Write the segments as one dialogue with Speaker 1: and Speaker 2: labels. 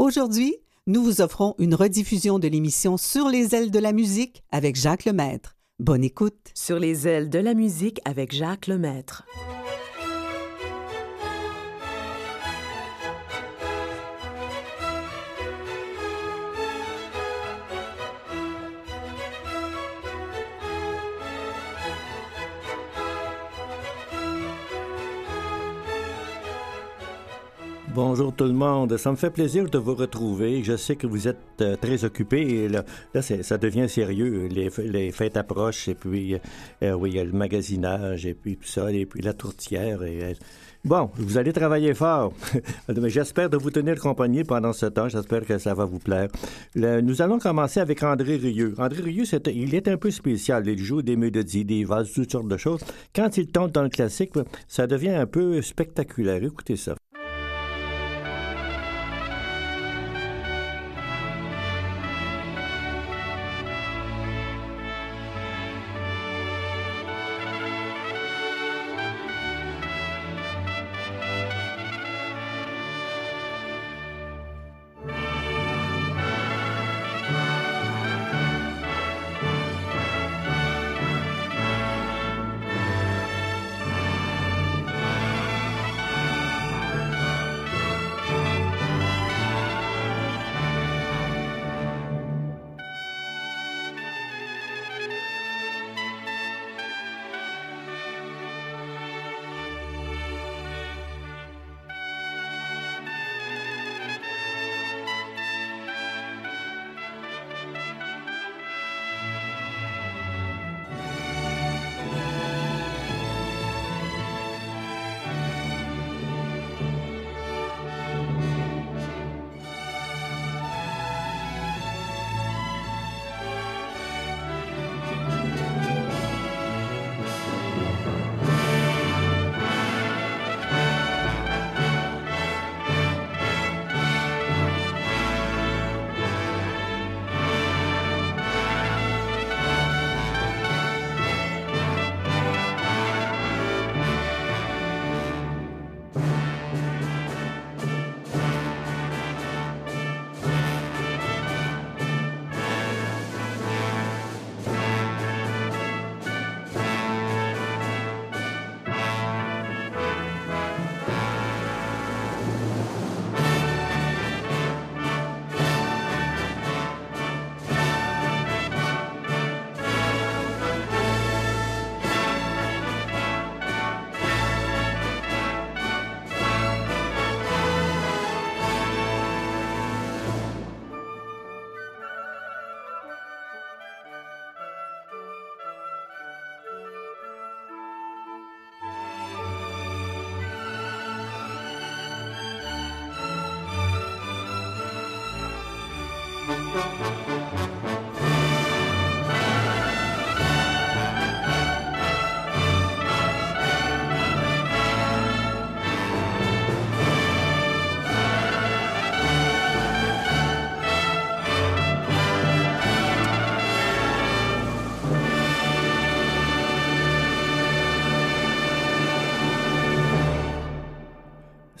Speaker 1: Aujourd'hui, nous vous offrons une rediffusion de l'émission Sur les ailes de la musique avec Jacques Lemaître. Bonne écoute.
Speaker 2: Sur les ailes de la musique avec Jacques Lemaître.
Speaker 3: Bonjour tout le monde. Ça me fait plaisir de vous retrouver. Je sais que vous êtes euh, très occupés là, ça devient sérieux. Les, fêtes approchent et puis, euh, oui, il y a le magasinage et puis tout ça et puis la tourtière. Euh, bon, vous allez travailler fort. J'espère de vous tenir compagnie pendant ce temps. J'espère que ça va vous plaire. nous allons commencer avec André Rieu. André Rieu, il est un peu spécial. Il joue des mélodies, des vases, toutes sortes de choses. Quand il tombe dans le classique, ça devient un peu spectaculaire. Écoutez ça.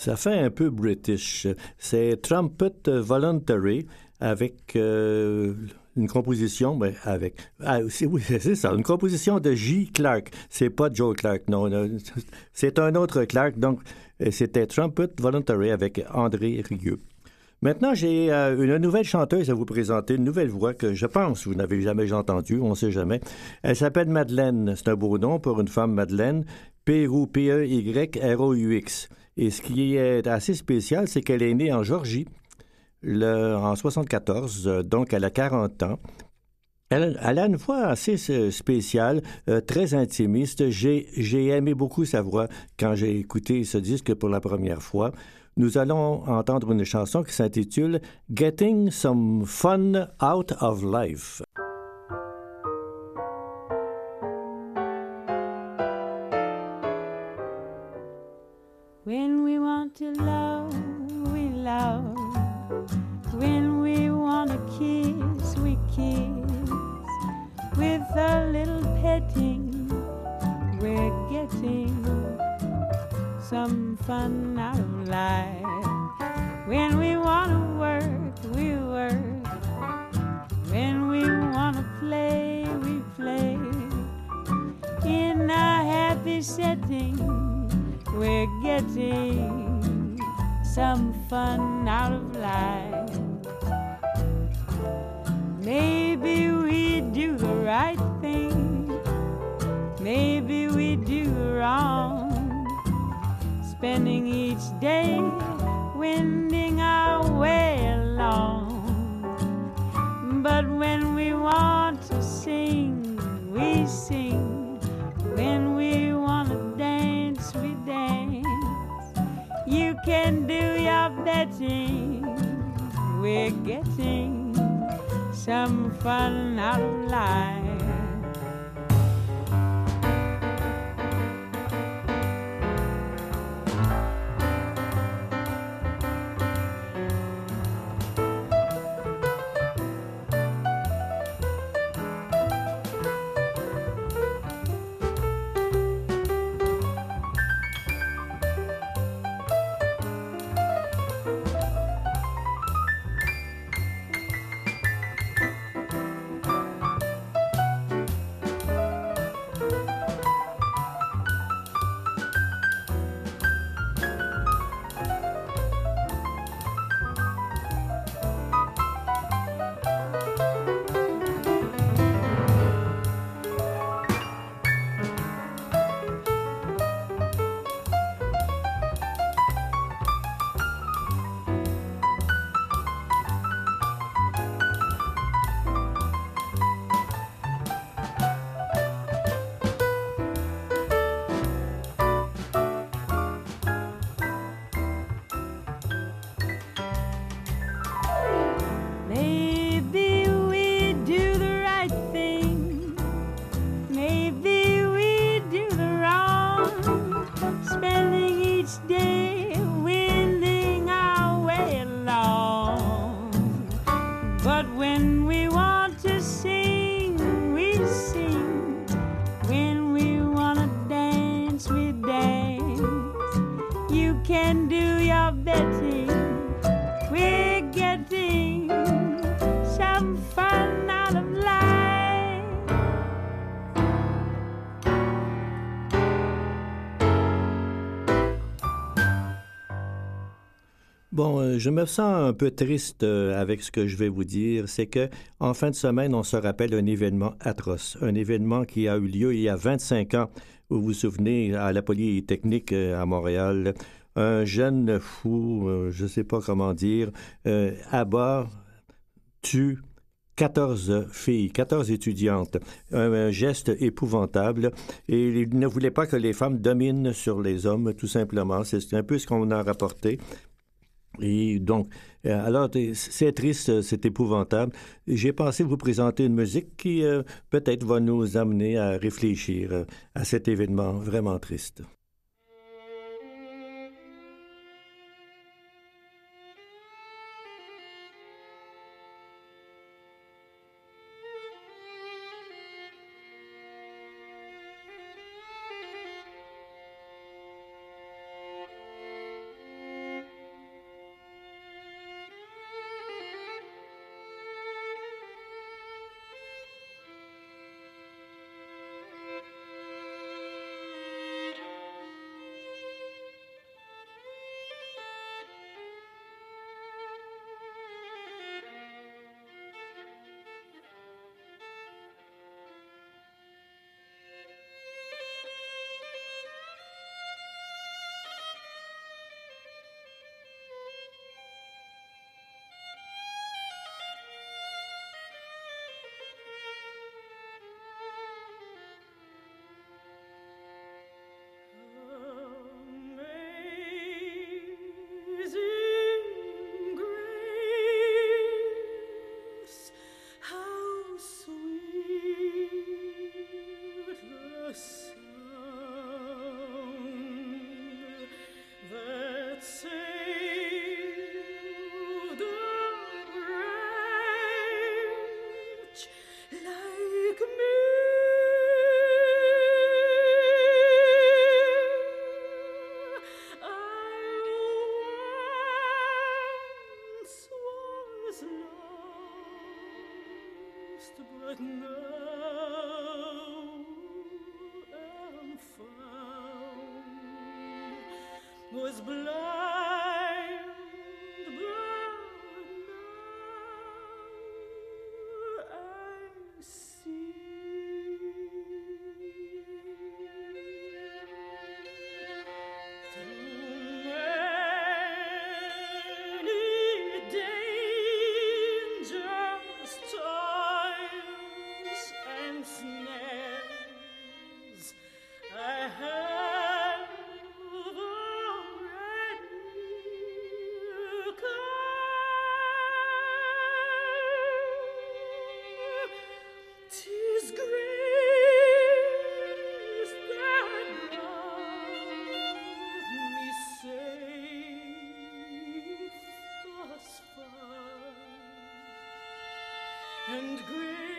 Speaker 3: Ça fait un peu british. C'est Trumpet Voluntary avec euh, une composition, ben, avec, ah, ça, une composition de J. Clark. C'est pas Joe Clark, non, c'est un autre Clark. Donc, euh, c'était Trumpet Voluntary avec André Rieu. Maintenant, j'ai euh, une nouvelle chanteuse à vous présenter, une nouvelle voix que je pense vous n'avez jamais entendue, on ne sait jamais. Elle s'appelle Madeleine. C'est un beau nom pour une femme Madeleine. P-O-P-E-Y-R-O-U-X. Et ce qui est assez spécial, c'est qu'elle est née en Georgie le, en 74, euh, donc elle a 40 ans. Elle, a une voix assez spéciale, euh, très intimiste. J'ai aimé beaucoup sa voix quand j'ai écouté ce disque pour la première fois. Nous allons entendre une chanson qui s'intitule Getting Some Fun Out of Life.
Speaker 4: some fun out of life. When we want to work,
Speaker 5: we work. When we want to play, we play. In a happy setting, we're getting some fun out of life. Maybe we do the right thing. Maybe we do wrong. Spending each day wending our way along. But when we want to sing, we sing. When we want to dance, we dance. You can do your betting. We're getting some fun out of life.
Speaker 4: But when we Bon, euh, je me sens un peu triste euh, avec ce que je vais vous dire. C'est que en fin de semaine, on se rappelle un événement atroce, un événement qui a eu lieu il y a 25 ans. Vous vous souvenez à la Polytechnique euh, à Montréal, un jeune fou, je ne sais pas comment dire, euh, abat, tue 14 filles, 14 étudiantes. Un, un geste épouvantable. Et il ne voulait pas que les femmes dominent sur les hommes, tout simplement. C'est un peu ce qu'on a rapporté. Et donc, euh, alors, c'est triste, c'est épouvantable. J'ai pensé vous présenter une musique qui euh, peut-être va nous amener à réfléchir euh, à cet événement vraiment triste. And grace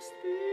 Speaker 4: Christus.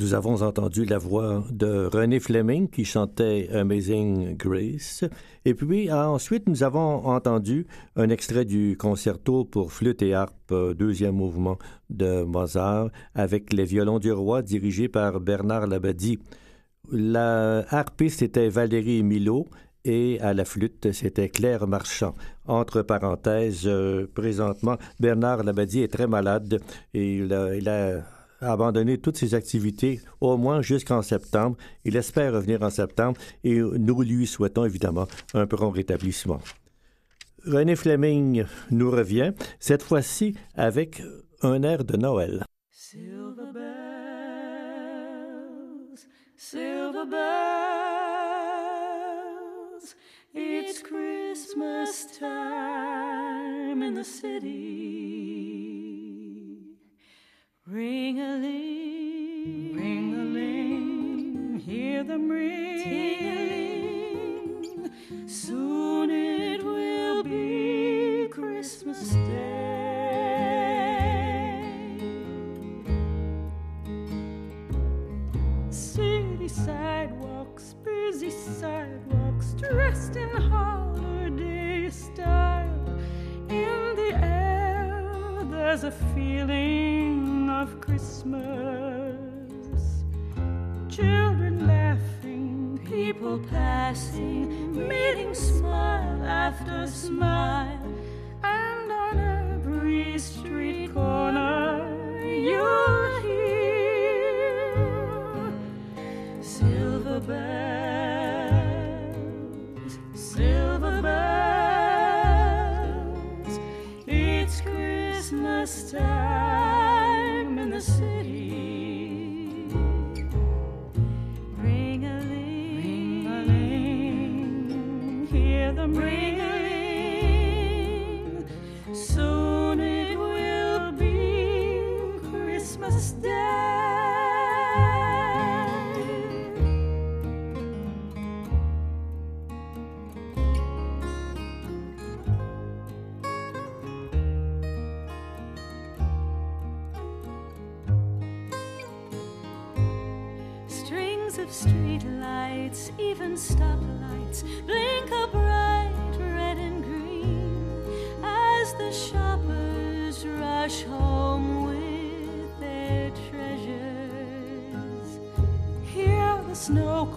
Speaker 3: Nous avons entendu la voix de René Fleming qui chantait Amazing Grace. Et puis ensuite, nous avons entendu un extrait du concerto pour flûte et harpe, euh, deuxième mouvement de Mozart, avec les violons du roi dirigé par Bernard Labadie. La harpiste était Valérie Milo et à la flûte, c'était Claire Marchand. Entre parenthèses, euh, présentement, Bernard Labadie est très malade et il il a a abandonné toutes ses activités, au moins jusqu'en septembre. Il espère revenir en septembre et nous lui souhaitons évidemment un prompt rétablissement. René Fleming nous revient, cette fois-ci avec un air de Noël.
Speaker 4: Silver bells, silver bells, it's Christmas time in the city. Ring a ling, ring a ling, hear them ring. Ting-a-ling. Soon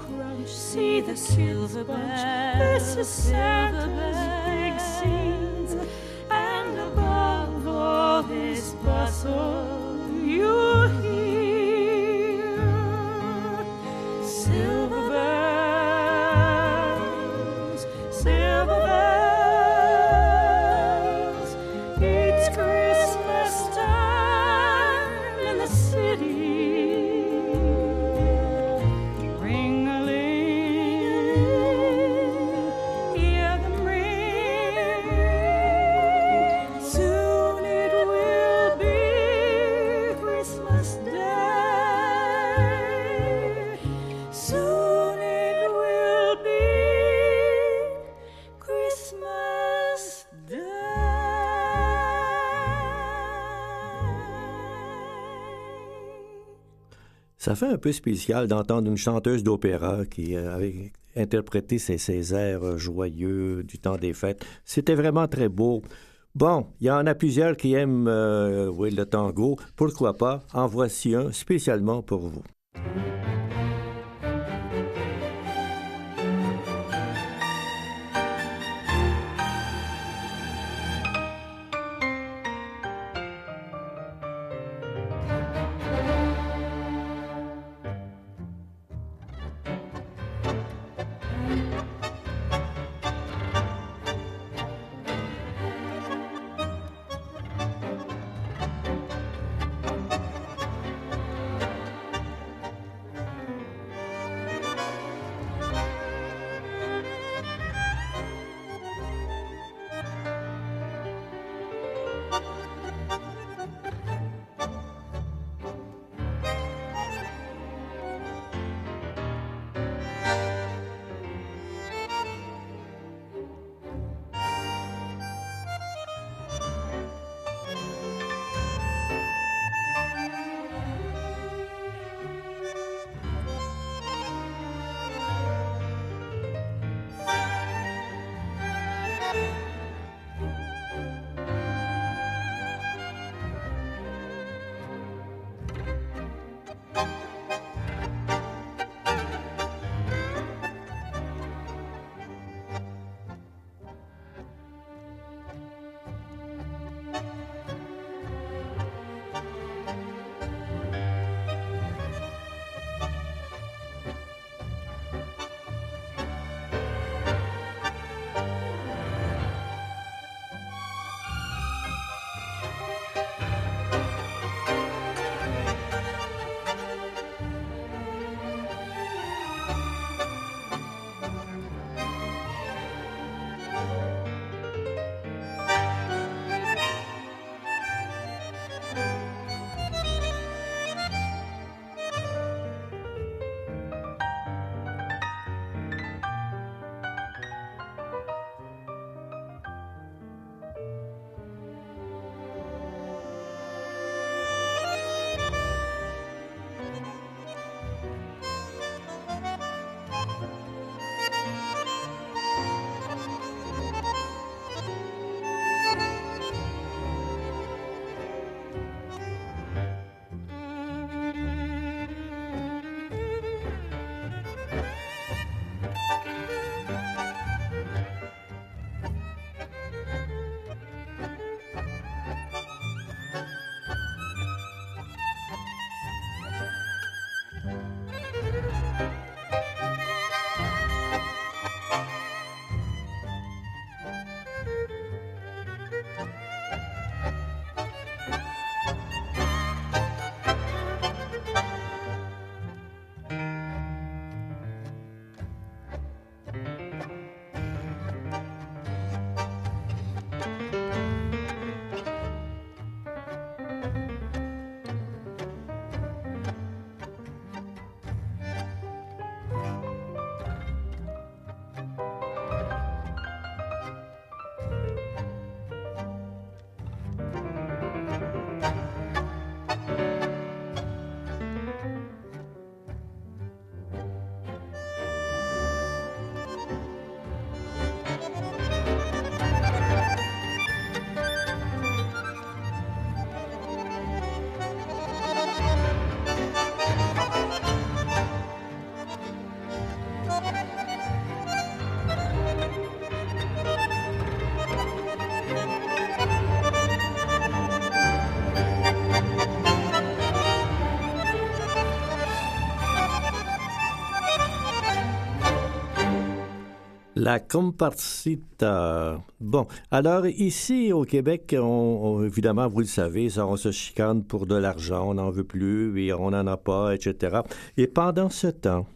Speaker 4: crunch, see the silver bunch. This is Santa's big scenes, and above all this bustle,
Speaker 3: peu spécial d'entendre une chanteuse d'opéra qui euh, avait interprété ces, ces airs joyeux du temps des fêtes. C'était vraiment très beau. Bon, il y en a plusieurs qui aiment euh, le tango. Pourquoi pas? En voici un spécialement pour vous. La comparsita. Bon, alors ici au Québec, on, évidemment, vous le savez, ça, on se chicane pour de l'argent, on n'en veut plus et on n'en a pas, etc. Et pendant ce temps,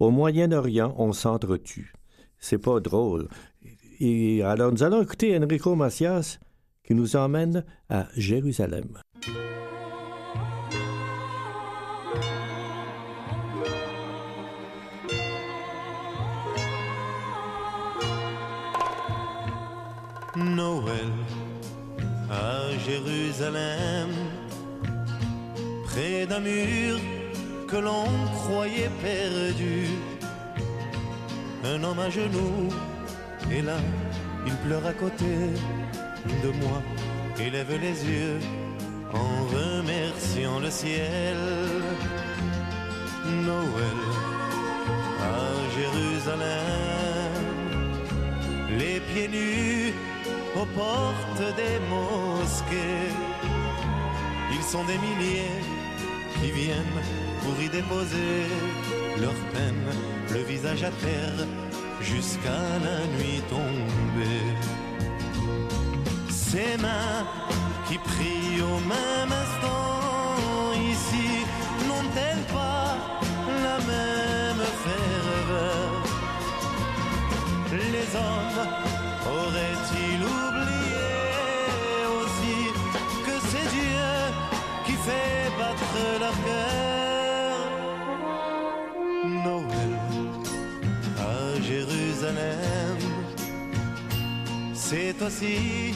Speaker 3: au Moyen-Orient, on s'entretue. C'est pas drôle. Et alors, nous allons écouter Enrico Macias qui nous emmène à Jérusalem.
Speaker 6: Noël à Jérusalem, près d'un mur que l'on croyait perdu. Un homme à genoux est là, il pleure à côté de moi, élève les yeux en remerciant le ciel. Noël à Jérusalem, les pieds nus aux portes des mosquées. Ils sont des milliers qui viennent pour y déposer leur peine, le visage à terre jusqu'à la nuit tombée. Ces mains qui prient au même instant ici n'ont-elles pas la même ferveur? Les hommes Noël à Jérusalem, c'est aussi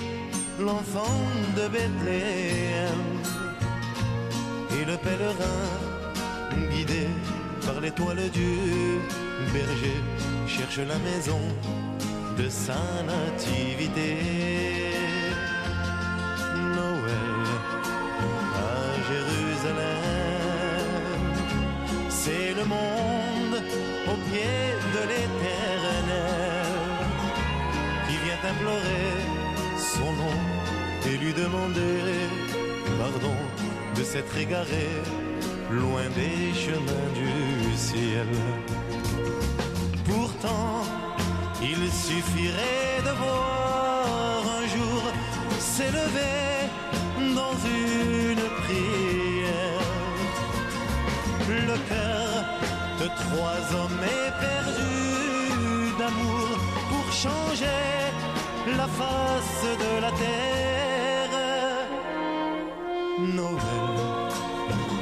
Speaker 6: l'enfant de Bethléem. Et le pèlerin guidé par l'étoile du berger cherche la maison de sa nativité. Monde au pied de l'éternel qui vient implorer son nom et lui demander pardon de s'être égaré loin des chemins du ciel. Pourtant, il suffirait de voir un jour s'élever dans une prière le cœur de trois hommes éperdus d'amour pour changer la face de la terre. Noël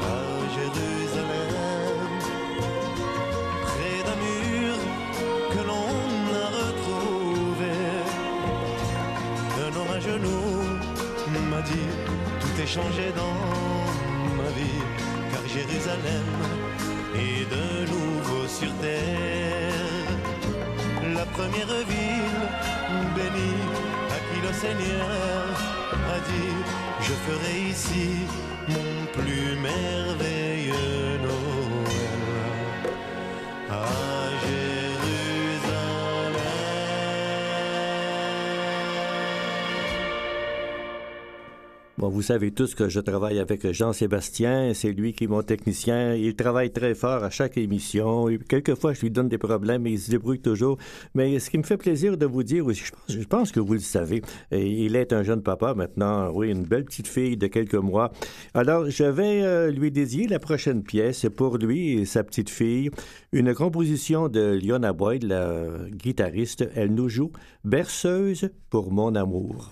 Speaker 6: à Jérusalem, près d'un mur que l'on a retrouvé. Un homme à genoux m'a dit tout est changé dans ma vie, car Jérusalem est de sur terre. La première ville bénie à qui le Seigneur a dit Je ferai ici mon plus merveilleux Noël. À
Speaker 3: Bon, vous savez tous que je travaille avec Jean-Sébastien. C'est lui qui est mon technicien. Il travaille très fort à chaque émission. Et quelquefois, je lui donne des problèmes, mais il se débrouille toujours. Mais ce qui me fait plaisir de vous dire aussi, je pense, que vous le savez, et il est un jeune papa maintenant. Oui, une belle petite fille de quelques mois. Alors, je vais euh, lui dédier la prochaine pièce pour lui et sa petite fille. Une composition de Liona Boyd, la guitariste. Elle nous joue Berceuse pour mon amour.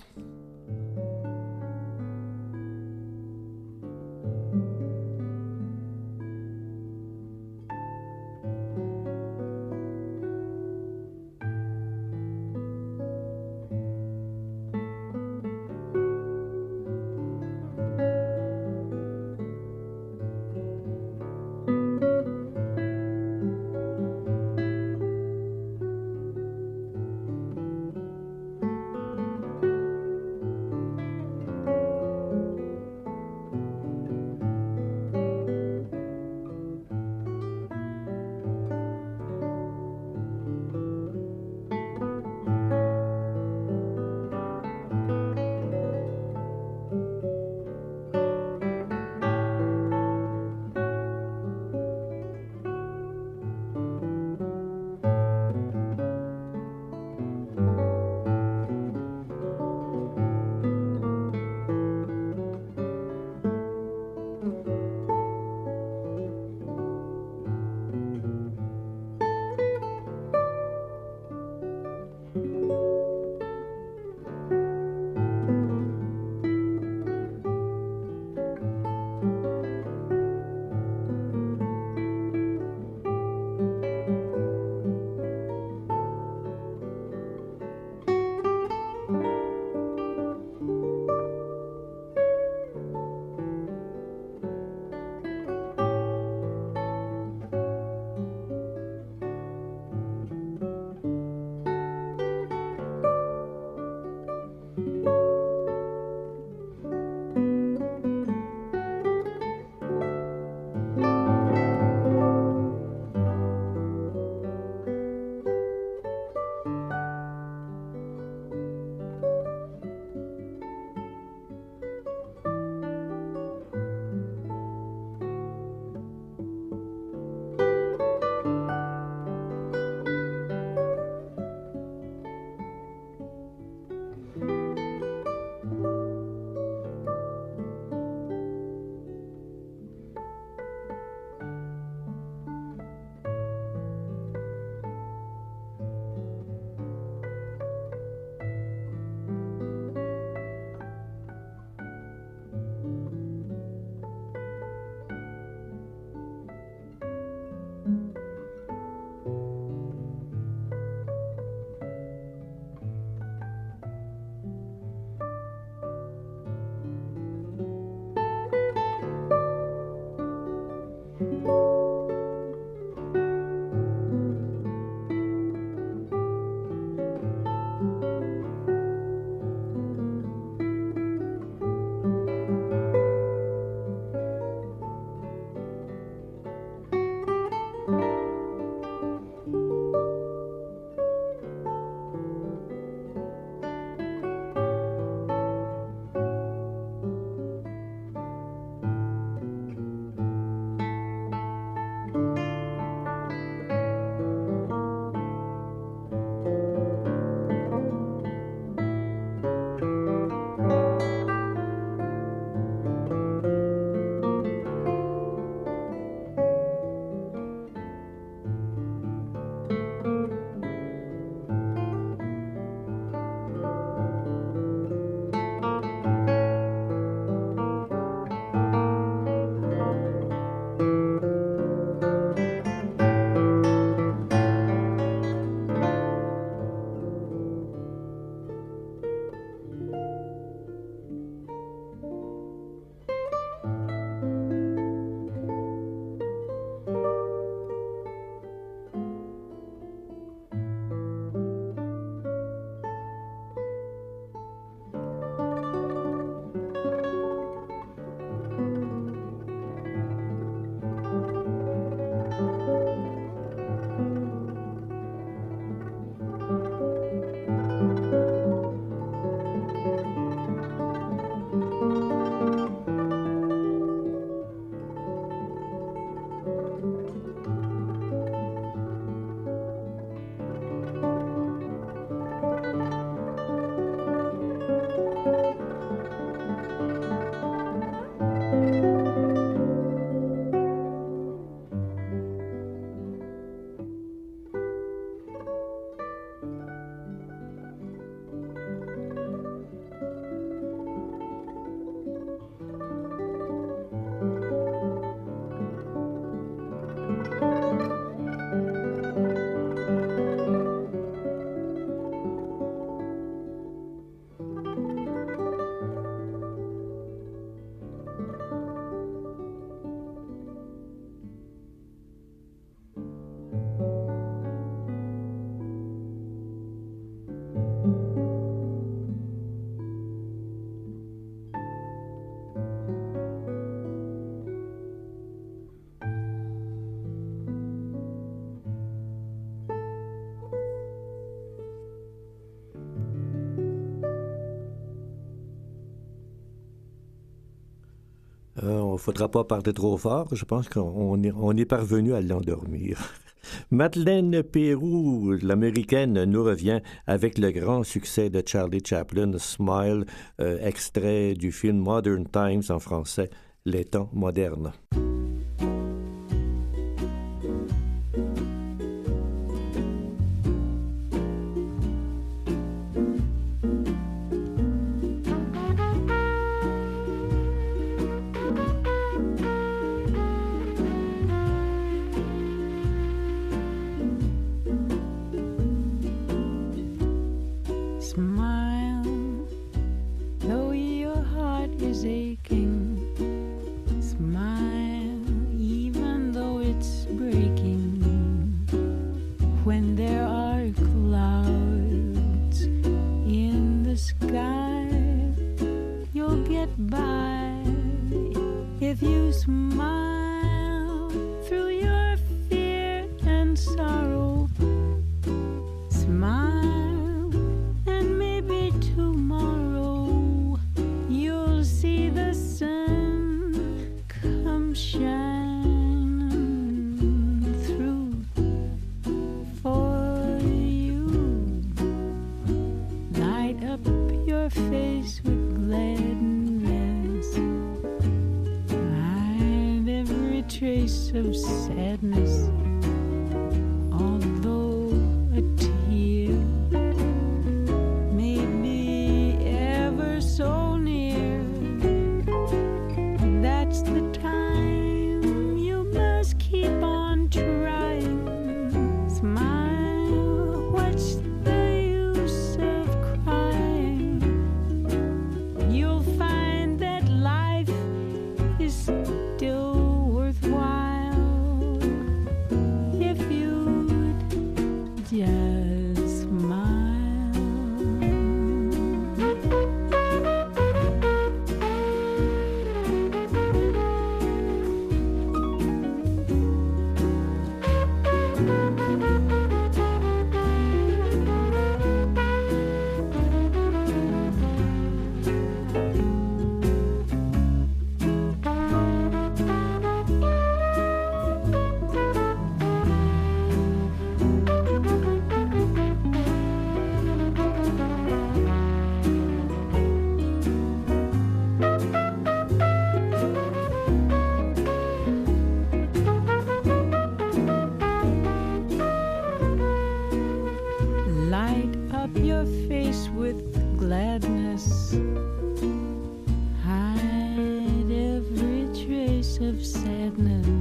Speaker 3: Ne faudra pas parler trop fort. Je pense qu'on est, parvenu à l'endormir. Madeleine Pérou, l'américaine, nous revient avec le grand succès de Charlie Chaplin, Smile, euh, extrait du film Modern Times en français, Les temps modernes.
Speaker 5: Sadness.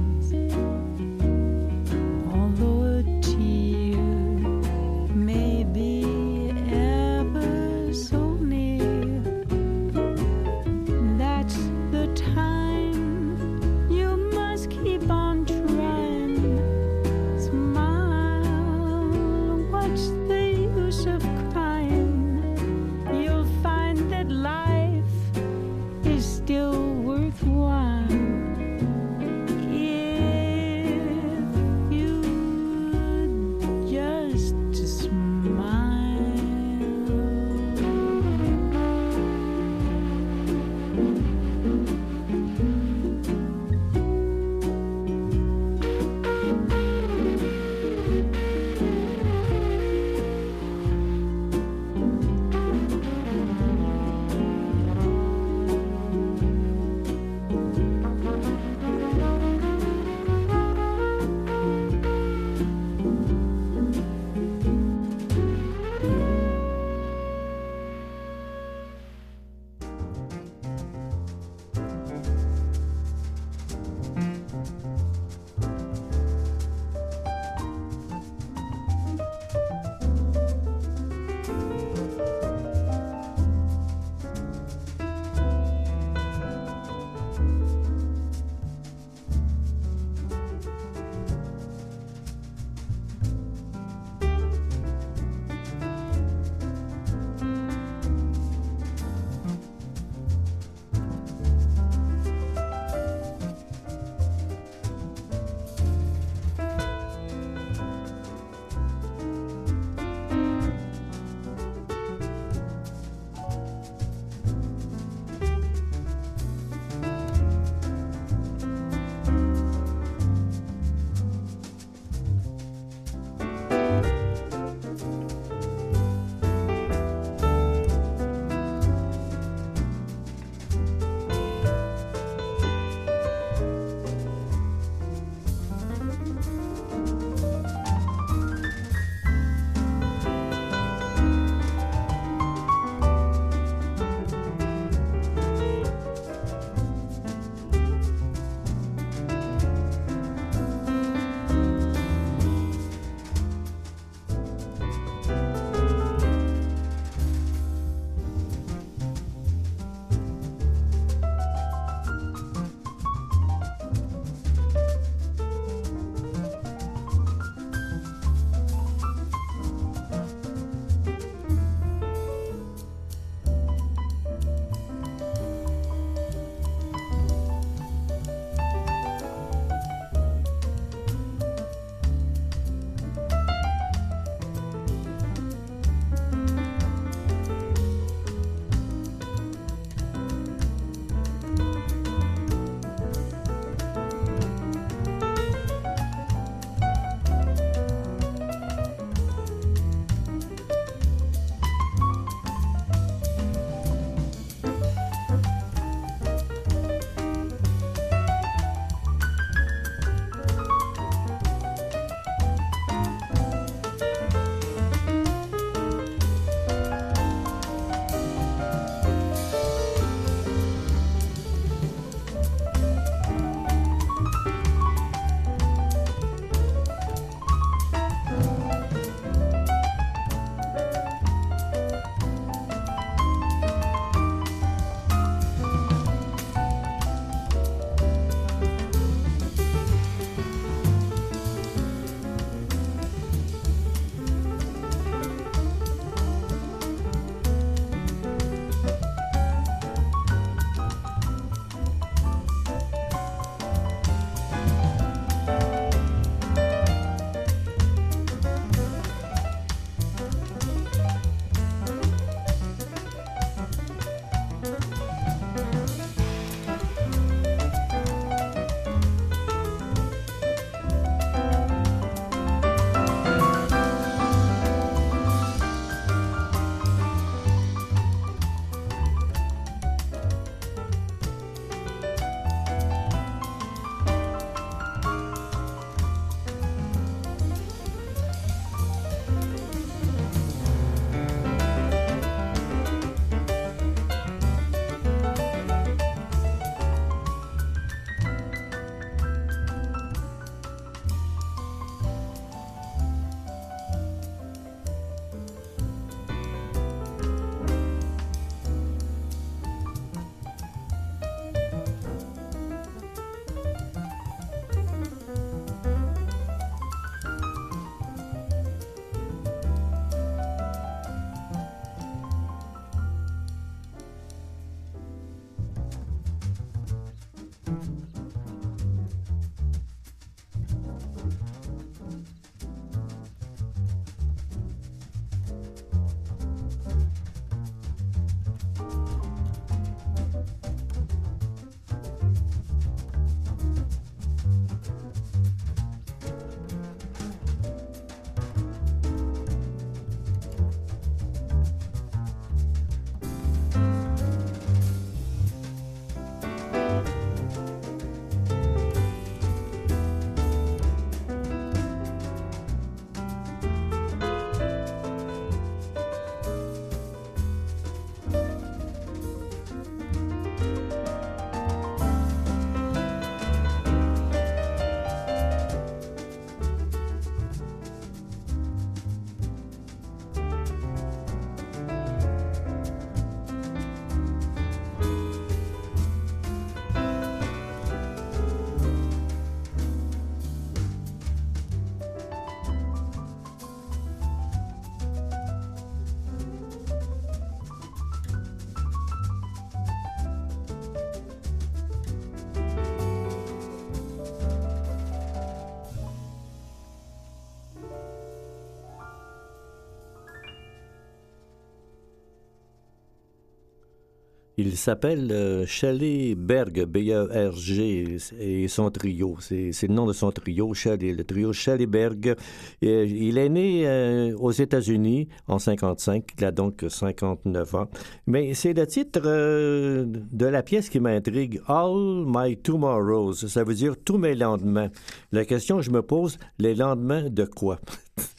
Speaker 7: Il s'appelle euh, Shelley Berg, B-E-R-G, et son trio. C'est le nom de son trio, Shelley, le trio Shelley Berg. il est né euh, aux États-Unis en 55, il a donc 59 ans. Mais c'est le titre euh, de la pièce qui m'intrigue, All My Tomorrows. Ça veut dire tous mes lendemains. La question que je me pose, les lendemains de quoi?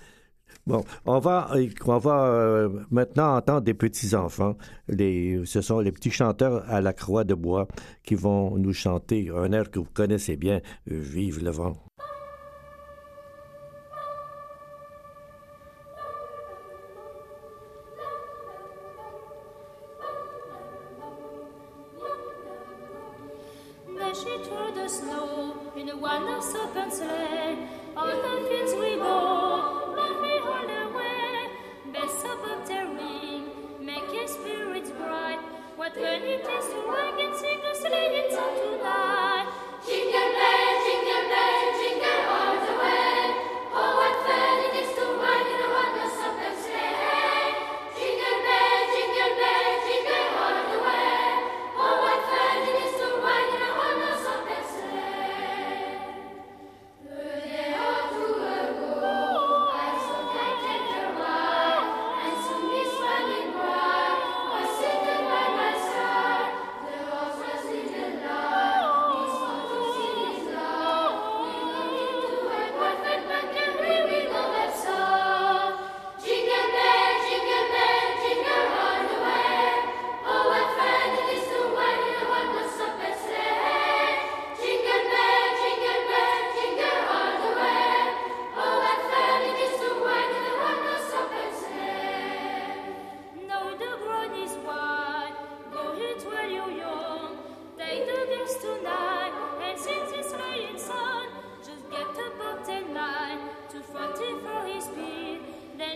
Speaker 7: Bon, on va, va euh, maintenant entendre des petits-enfants. ce sont les petits chanteurs à la croix de bois qui vont nous chanter un air que vous connaissez bien, Vive le vent.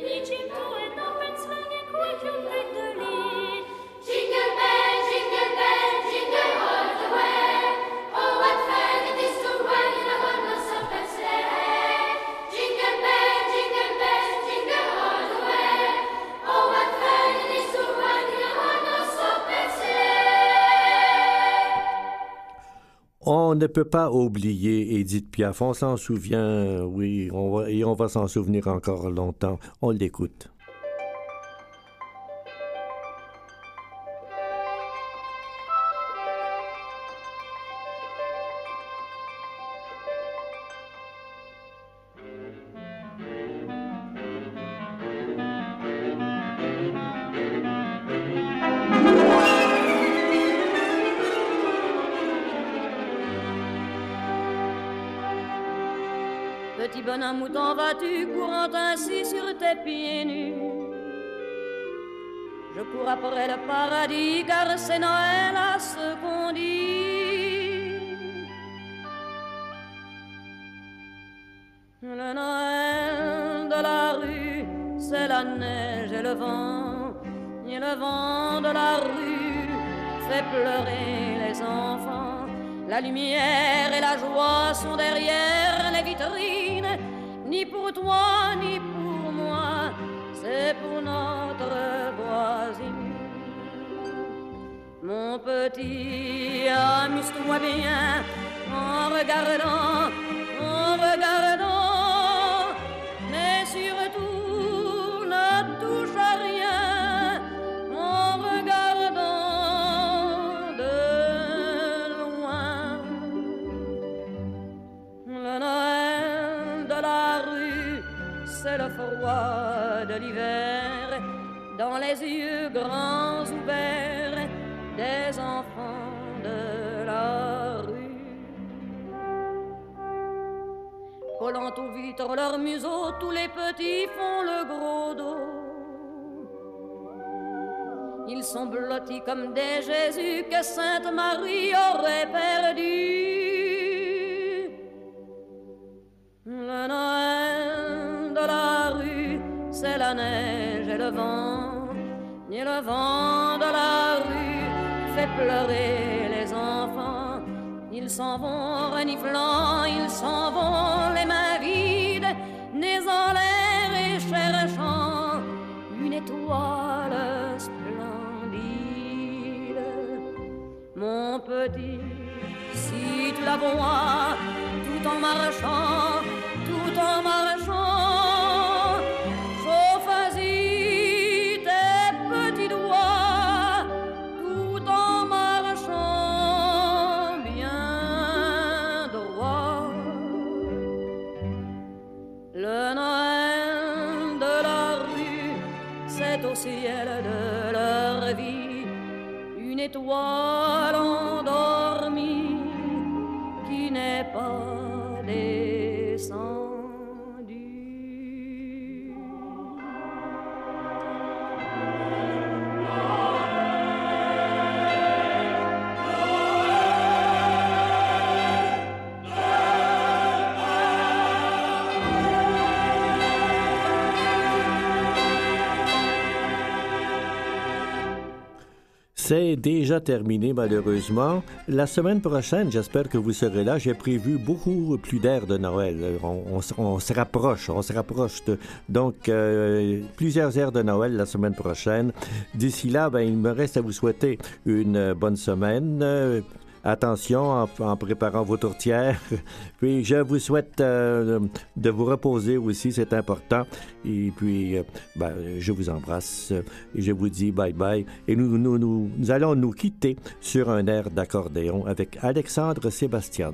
Speaker 7: On ne peut pas oublier Edith Piaf. On s'en souvient, oui, on et on va s'en souvenir encore longtemps. On l'écoute.
Speaker 8: Ainsi sur tes pieds nus Je cours après le paradis car c'est Noël à ce qu'on dit. Le Noël de la rue, c'est la neige et le vent. Et le vent de la rue fait pleurer les enfants. La lumière et la joie sont derrière les vitrines ni pour toi, amuse-toi bien en regardant, en regardant, mais surtout ne touche à rien en regardant de loin. Le c'est le froid de l'hiver dans les yeux grands ouverts des enfants Vitres leurs tous les petits font le gros dos. Ils sont blottis comme des Jésus que Sainte Marie aurait perdu. Le Noël de la rue, c'est la neige et le vent. Et le vent de la rue fait pleurer les enfants. Ils s'en vont reniflant, ils s'en vont les mains cherchant une étoile splendide. mon petit, si tu la vois tout en marchant, tout en marchant, étoile endormie
Speaker 3: C'est déjà terminé malheureusement. La semaine prochaine, j'espère que vous serez là. J'ai prévu beaucoup plus d'air de Noël. On, on se- rapproche, on se rapproche. donc, euh, plusieurs airs de Noël la semaine prochaine. D'ici là, ben, il me reste à vous souhaiter une euh, bonne semaine. Attention en, préparant vos tourtières. Puis je vous souhaite euh, de vous reposer aussi, c'est important. Et puis, euh, ben, je vous embrasse euh, et je vous dis bye bye. Et nous, nous, nous allons nous quitter sur un air d'accordéon avec Alexandre Sébastien.